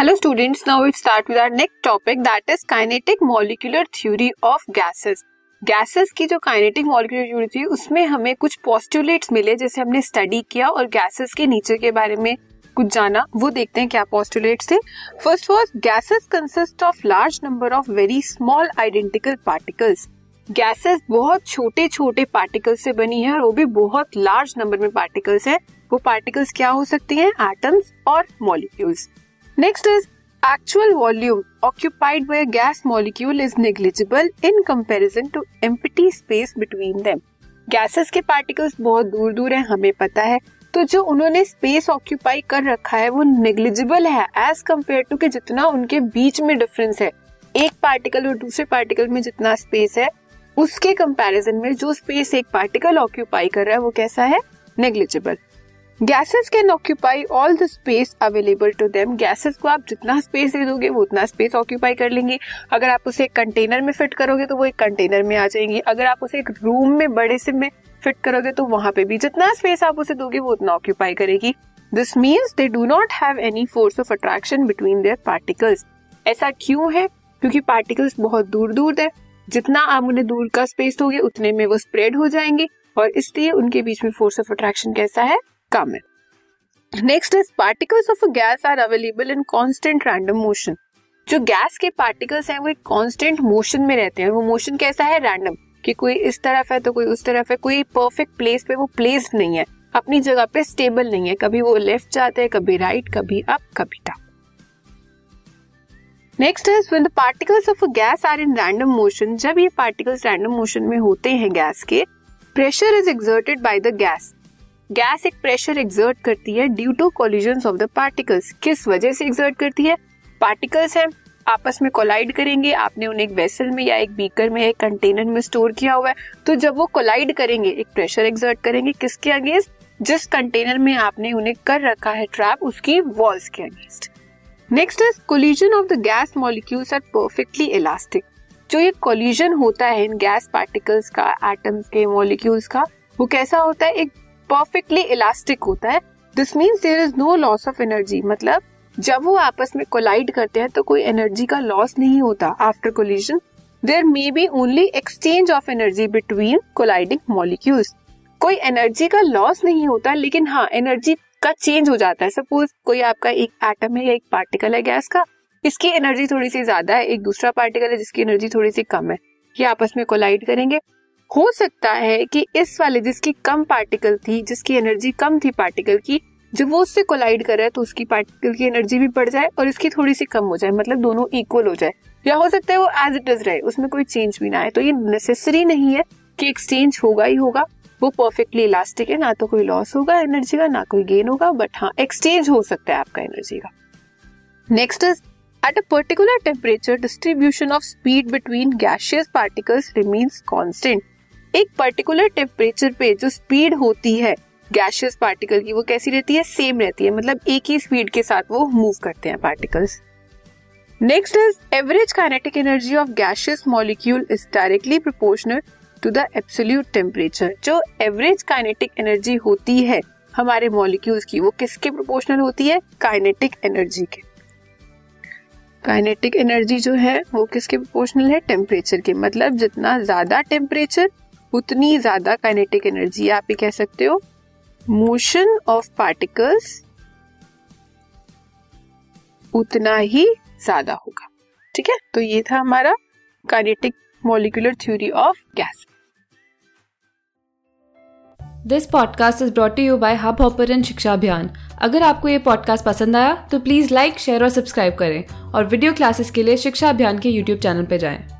Hello students now we start with our next topic, that is kinetic molecular theory of gases. Gases की जो kinetic molecular theory थी, उसमें हमें कुछ postulates मिले, जैसे हमने स्टडी किया और गैसेस के नीचे के बारे में कुछ जाना। वो देखते हैं क्या पोस्टुलेट्स थे। First was gases consist of large number of very small identical particles gases बहुत छोटे छोटे पार्टिकल्स से बनी है और वो भी बहुत लार्ज नंबर में पार्टिकल्स है। वो पार्टिकल्स क्या हो सकती हैं? एटम्स और molecules next is actual volume occupied by gas molecule is negligible in comparison to empty space between them gases के पार्टिकल्स बहुत दूर दूर है, हमें पता है। तो जो उन्होंने स्पेस ऑक्यूपाई कर रखा है, वो नेग्लिजिबल है एज कंपेयर टू कि जितना उनके बीच में डिफरेंस है। एक पार्टिकल और दूसरे पार्टिकल में जितना स्पेस है, उसके कंपैरिजन में जो स्पेस एक पार्टिकल ऑक्यूपाई कर रहा है, वो कैसा है? Negligible gases can occupy all the space available to them gases को आप जितना स्पेस दे दोगे, वो उतना स्पेस ऑक्यूपाई कर लेंगे। अगर आप उसे एक कंटेनर में फिट करोगे तो वो एक कंटेनर में आ जाएँगी। अगर आप उसे एक रूम में बड़े से में फिट करोगे तो वहाँ पे भी जितना स्पेस आप उसे दोगे, वो उतना ऑक्यूपाई करेगी। This means they do not have any force of attraction between their particles ऐसा क्यों है? क्योंकि पार्टिकल्स बहुत दूर दूर है। जितना आप उन्हें दूर का स्पेस दोगे, उतने में वो स्प्रेड हो जाएँगे। और इसलिए उनके बीच में फोर्स ऑफ़ अट्रैक्शन कैसा है? कम है। Next is particles of a gas are available in constant random motion जो गैस के पार्टिकल्स हैं वो एक कांस्टेंट मोशन में रहते हैं। वो मोशन कैसा है? रैंडम कि कोई इस तरफ़ है तो कोई उस तरफ़ है। कोई परफेक्ट प्लेस पे वो प्लेस नहीं है। अपनी जगह पे स्टेबल नहीं है। कभी वो लेफ़्ट जाते हैं कभी राइट right, कभी अप कभी down next is when the particles of a gas are in random motion जब ये पार्टिकल्स रैंडम मोशन में होते हैं गैस के pressure is exerted by the gas gas एक प्रेशर एग्जर्ट करती है due to collision of the particles किस वजह से एक्सर्ट करती है? पार्टिकल्स हैं, आपस में कोलाइड करेंगे, आपने उन्हें एक वेसल में या एक बीकर में, एक कंटेनर में स्टोर किया हुआ है। तो जब वो कोलाइड करेंगे, एक प्रेशर एक्सर्ट करेंगे, किसके अगेंस्ट जिस कंटेनर में आपने उन्हें कर रखा है ट्रैप उसकी वॉल्स के against next is collision of the gas molecules are perfectly elastic जो ये कोलिजन होता है इन गैस पार्टिकल्स का एटम्स के मॉलिक्यूल्स का, वो कैसा होता है? एक परफेक्टली इलास्टिक होता है this means there is no loss of energy मतलब जब वो आपस में कोलाइड करते हैं तो कोई एनर्जी का लॉस नहीं होता after collision there may be only exchange of energy between colliding molecules कोई एनर्जी का लॉस नहीं होता, लेकिन हाँ एनर्जी का चेंज हो जाता है. सपोज़ कोई आपका एक एटम है या एक पार्टिकल है गैस का, इसकी एनर्जी थोड़ी सी ज़्यादा है, एक दूसरा पार्टिकल है जिसकी एनर्जी थोड़ी सी कम है. ये आपस में कोलाइड करेंगे हो सकता है कि इस वाले जिसकी कम पार्टिकल थी, जिसकी एनर्जी कम थी पार्टिकल की, जब वो उससे कोलाइड कर रहा है तो उसकी पार्टिकल की एनर्जी भी बढ़ जाए और इसकी थोड़ी सी कम हो जाए मतलब दोनों इक्वल हो जाए। या हो सकता है वो एज इट इज़ रहे, उसमें कोई चेंज भी ना आए। तो ये नेसेसरी नहीं है कि एक्सचेंज होगा ही होगा। वो परफेक्टली इलास्टिक है, ना तो कोई लॉस होगा एनर्जी का, ना कोई गेन होगा बट हाँ एक्सचेंज हो सकता है आपका एनर्जी का। Next is at a particular temperature distribution of speed between gaseous particles remains constant एक पर्टिकुलर टेम्परेचर पे जो स्पीड होती है गैशियस पार्टिकल की, वो कैसी रहती है? सेम रहती है। मतलब एक ही स्पीड के साथ वो मूव करते हैं particles next is average kinetic energy of gaseous molecule is directly proportional to the absolute temperature जो एवरेज काइनेटिक एनर्जी होती है हमारे मॉलिक्यूल्स की, वो किसके प्रोपोर्शनल होती है? काइनेटिक एनर्जी के. काइनेटिक एनर्जी जो है, वो किसके प्रोपोर्शनल है? टेम्परेचर के. मतलब जितना ज़्यादा टेम्परेचर उतनी ज़्यादा काइनेटिक एनर्जी आप ही कह सकते हो। मोशन ऑफ़ पार्टिकल्स उतना ही ज़्यादा होगा। ठीक है? तो ये था हमारा kinetic molecular theory of gas this podcast is brought you by Hubhopper Shiksha Abhiyan अगर आपको ये पॉडकास्ट पसंद आया तो प्लीज़ लाइक शेयर और सब्सक्राइब करें। और वीडियो क्लासेस के लिए शिक्षा अभियान के यूट्यूब चैनल पर जाएँ।